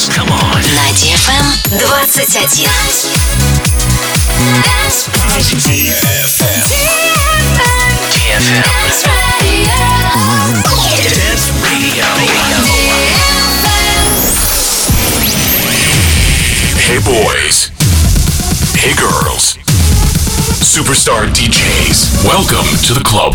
dance. Come on. На DFM 21. DFM. Dance Radio. Hey boys. Hey girls. Superstar DJs. Welcome to the club.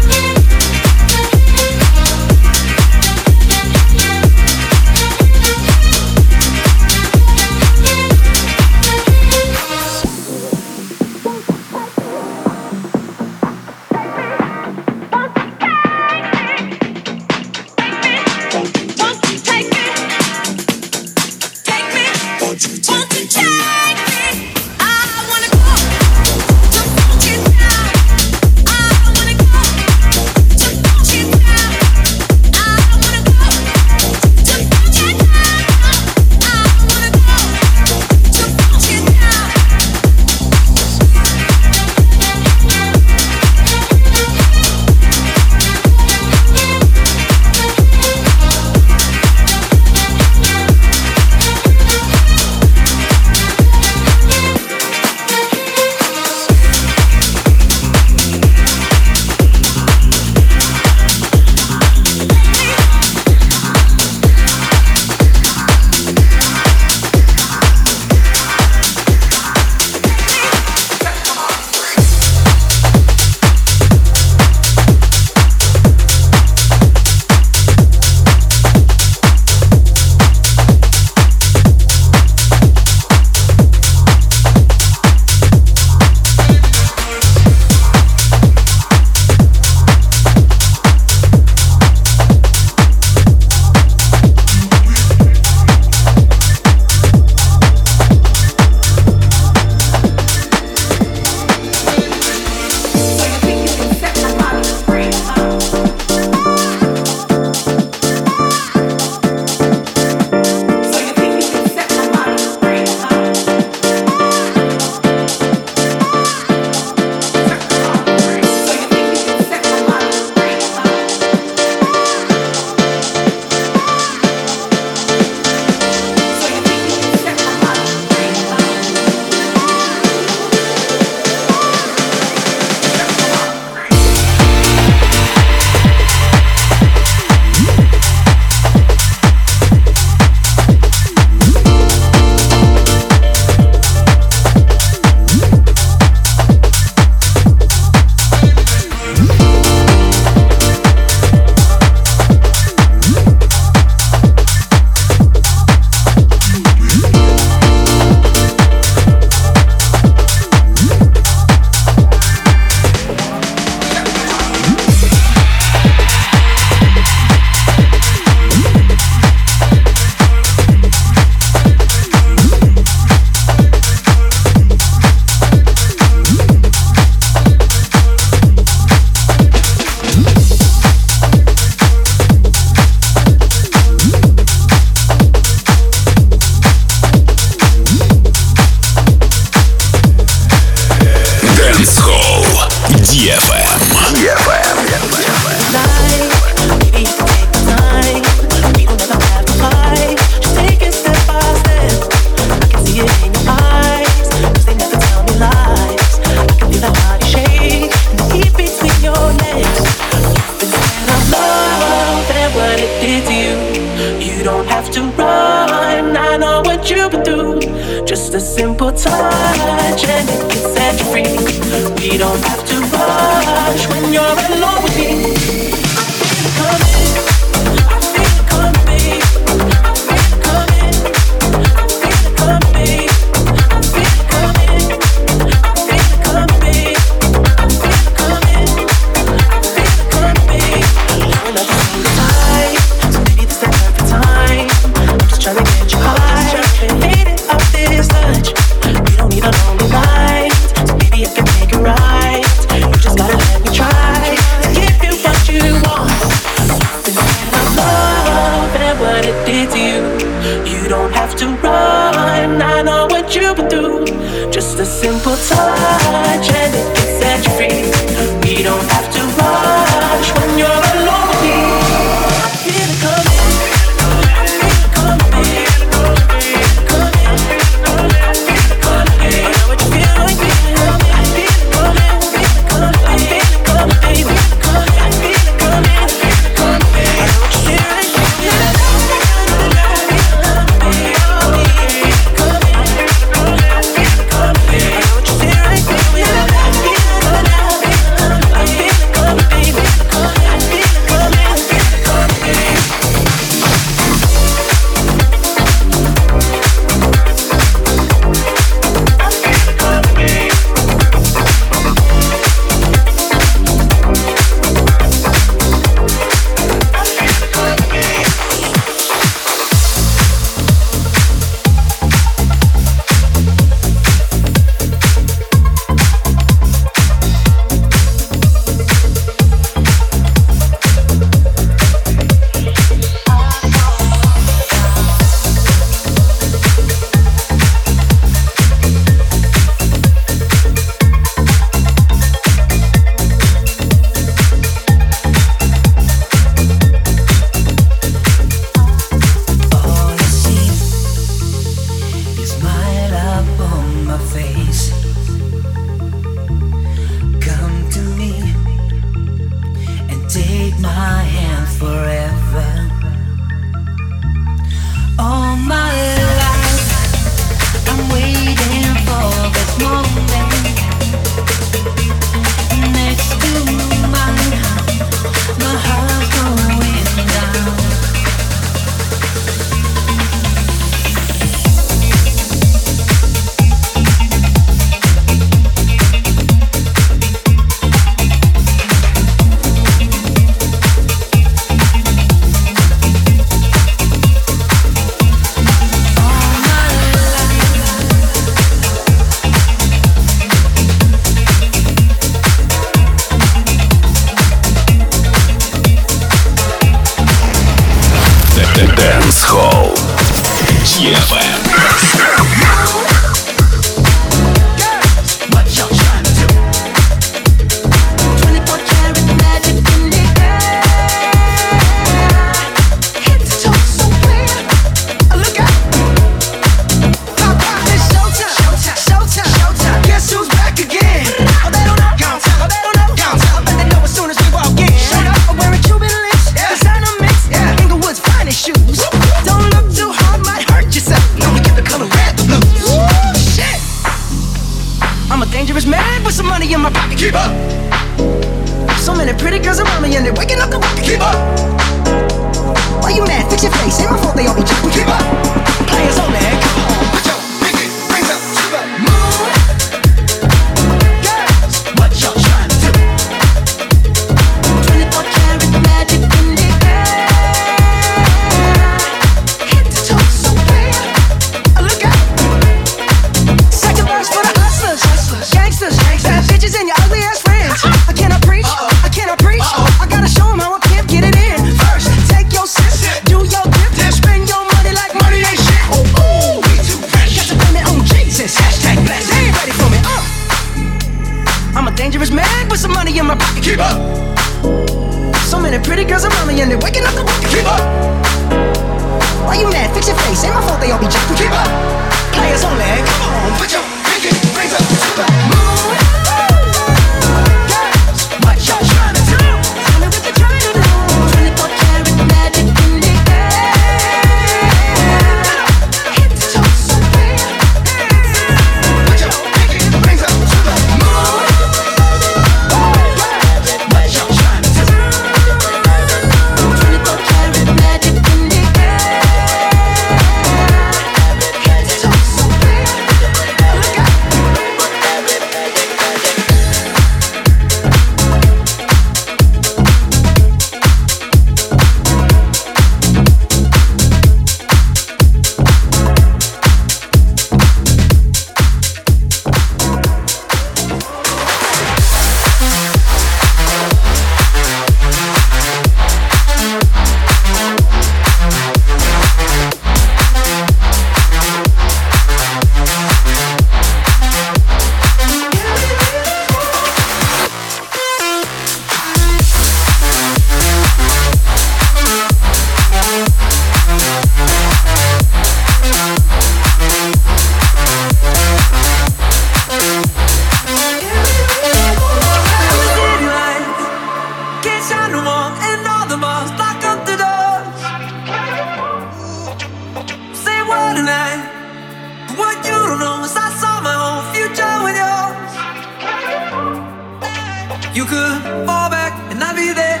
You could fall back and I'd be there.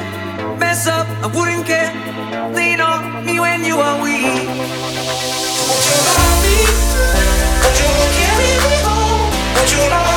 Mess up, I wouldn't care. Lean on me when you are weak. Would you love me? Would you carry me home? Would you love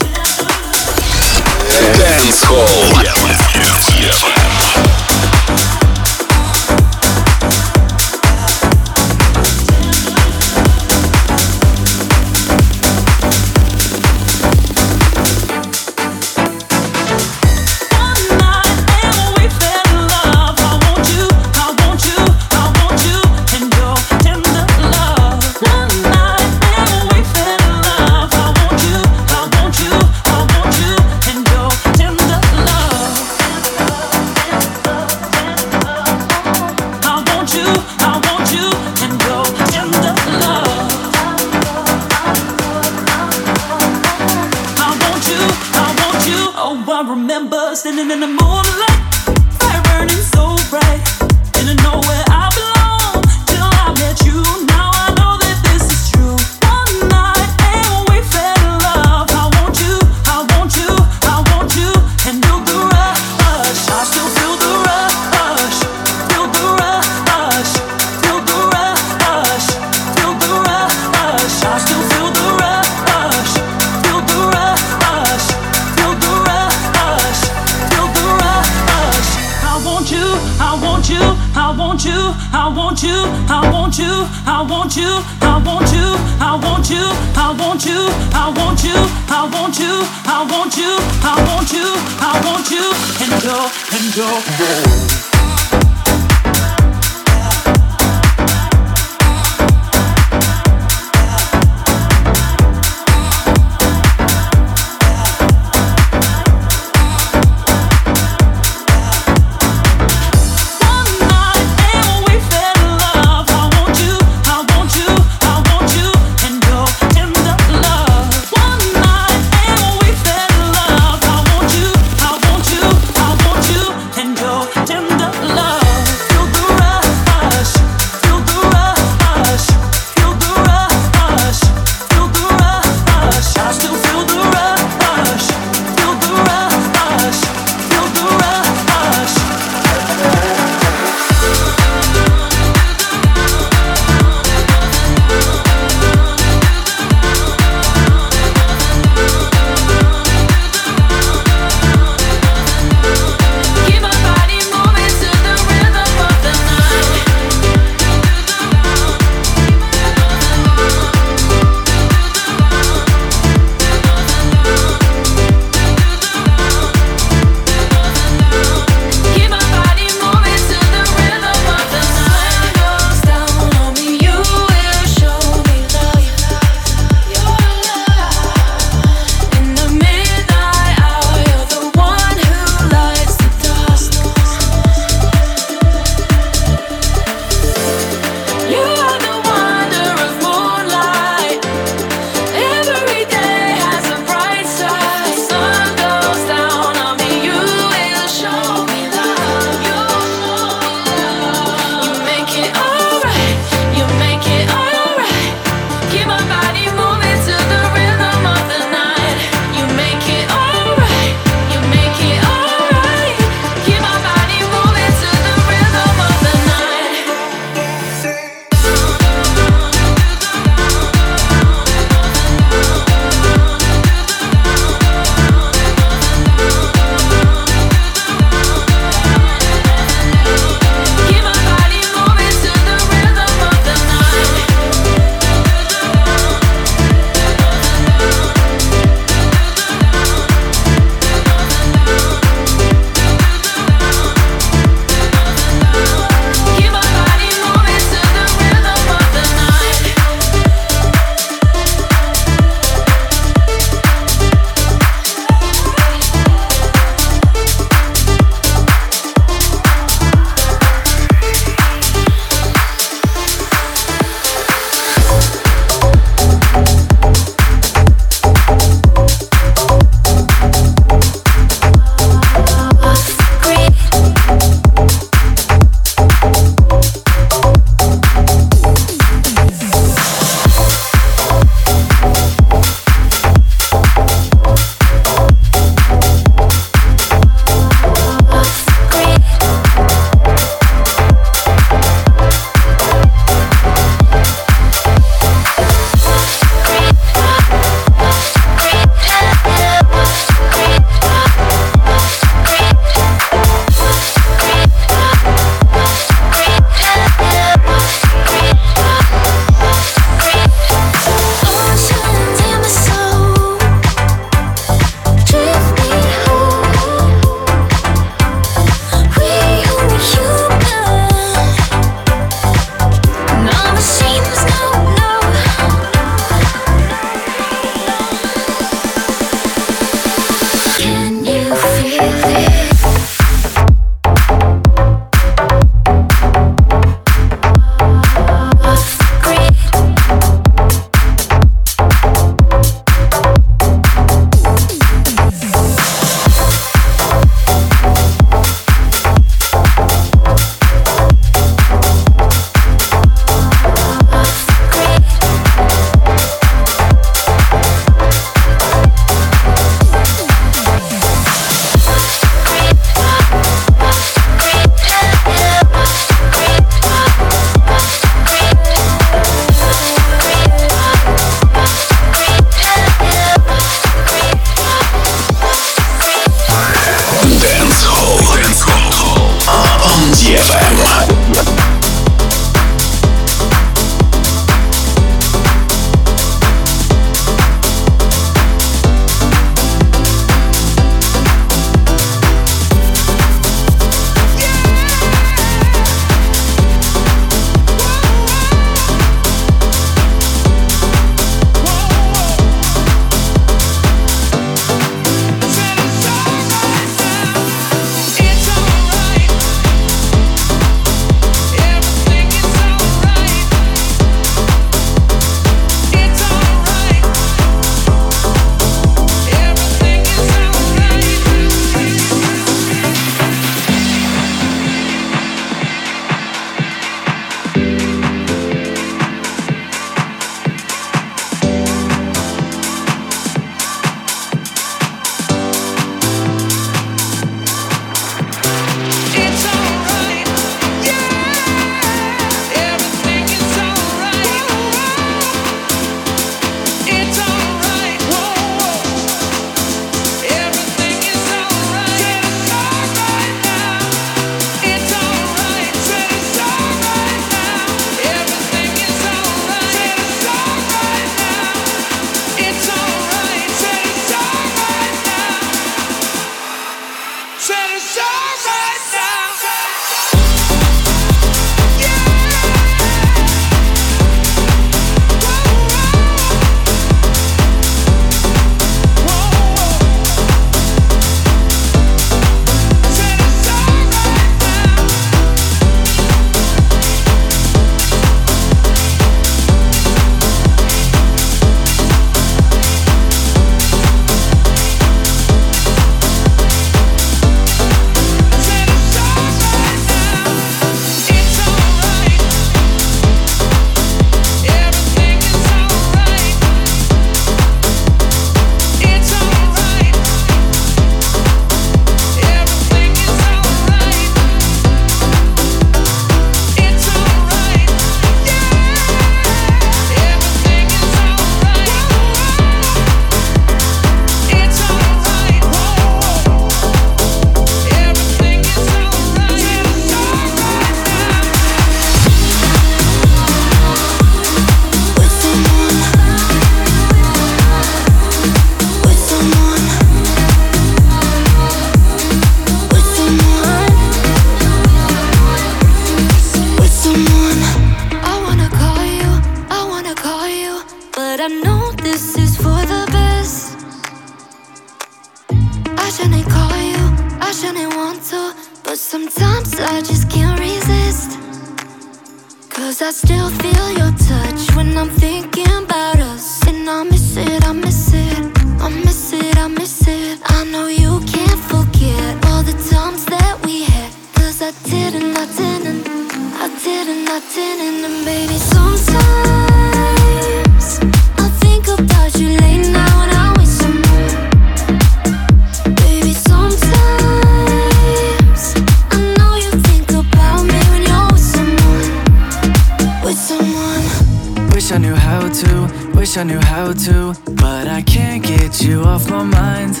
wish I knew how to, but I can't get you off my mind.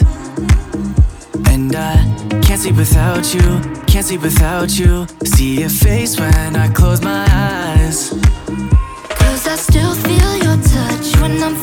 And I can't sleep without you, can't sleep without you. See your face when I close my eyes. Cause I still feel your touch when I'm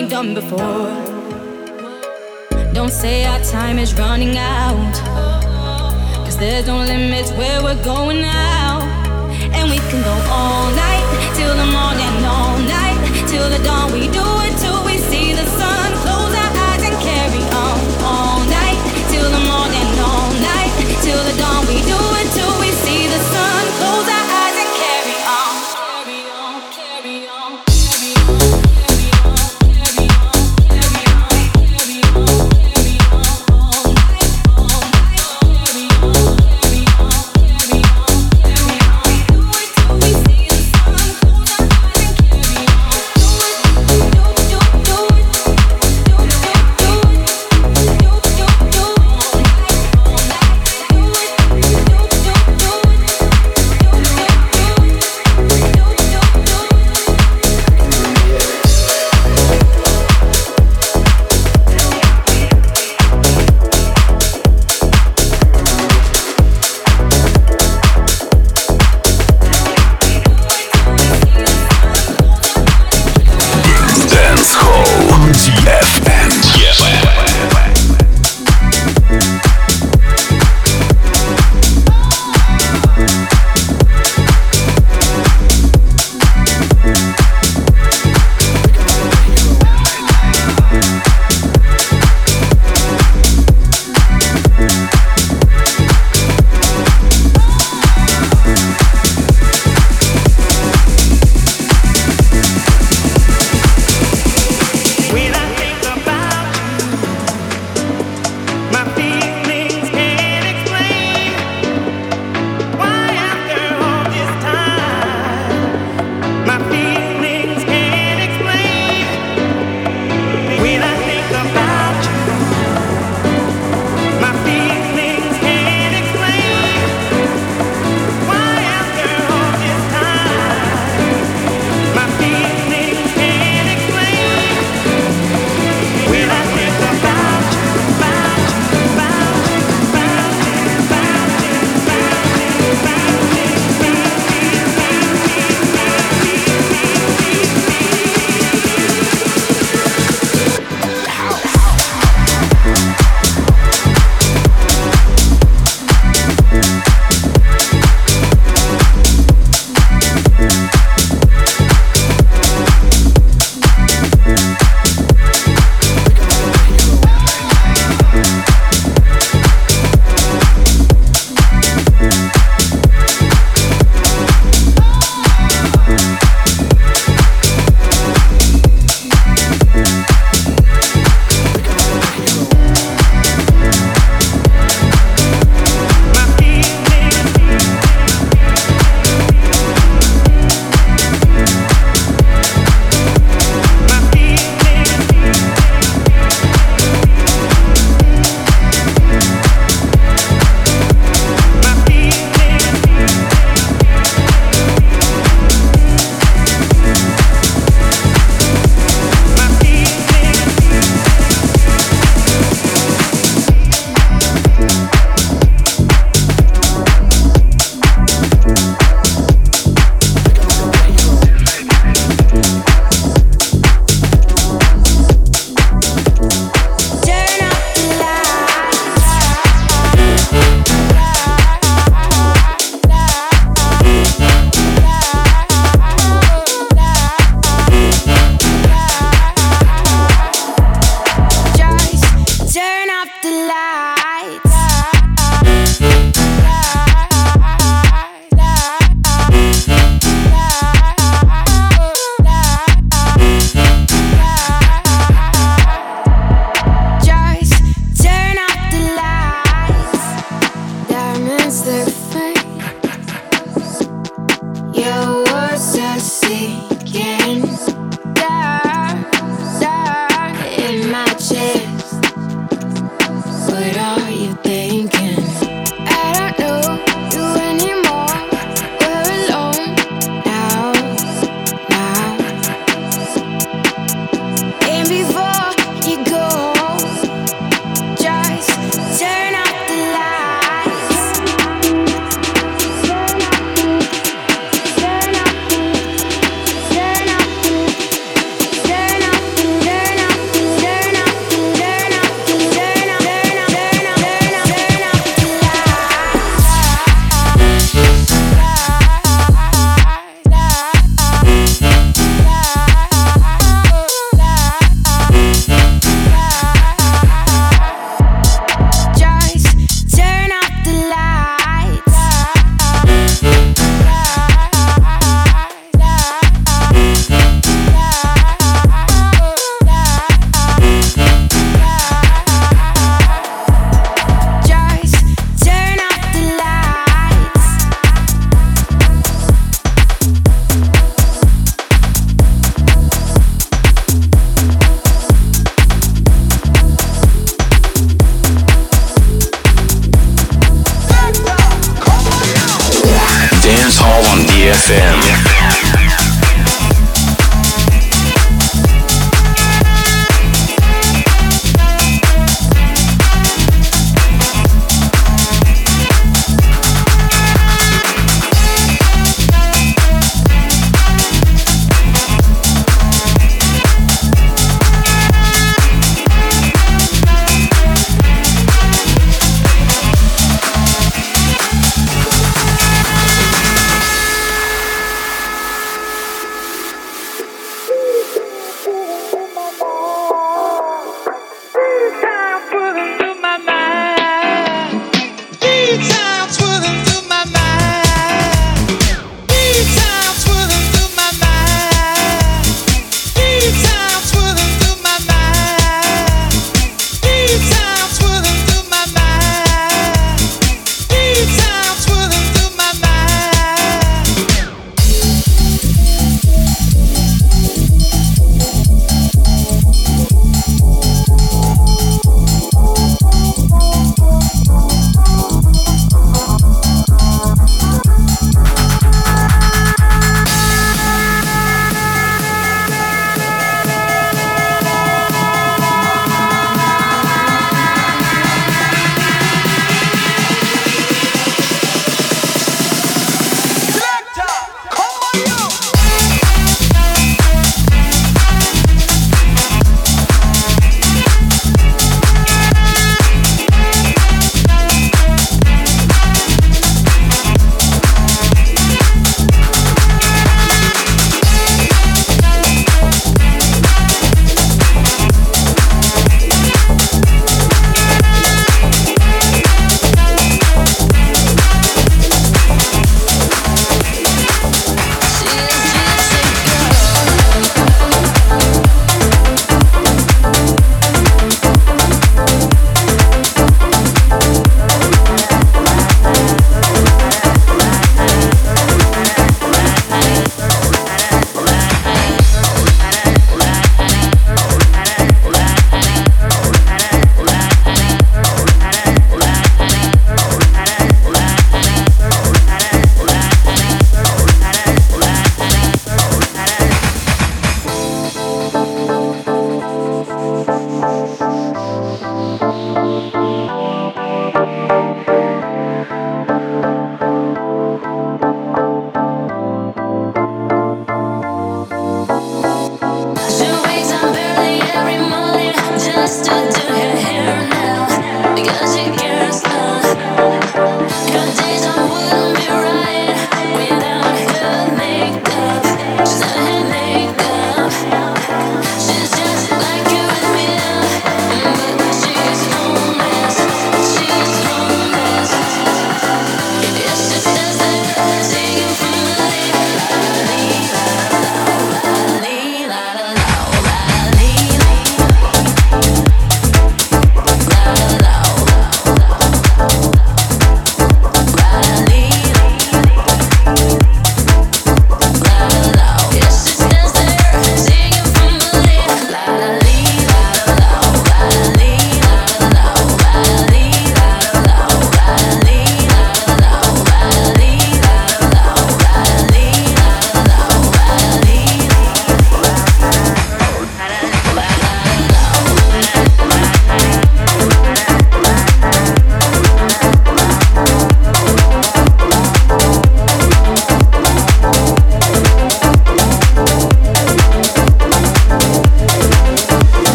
ain't done before. Don't say our time is running out. Cause there's no limits where we're going now. And we can go all night till the morning, all night till the dawn. We do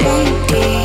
shady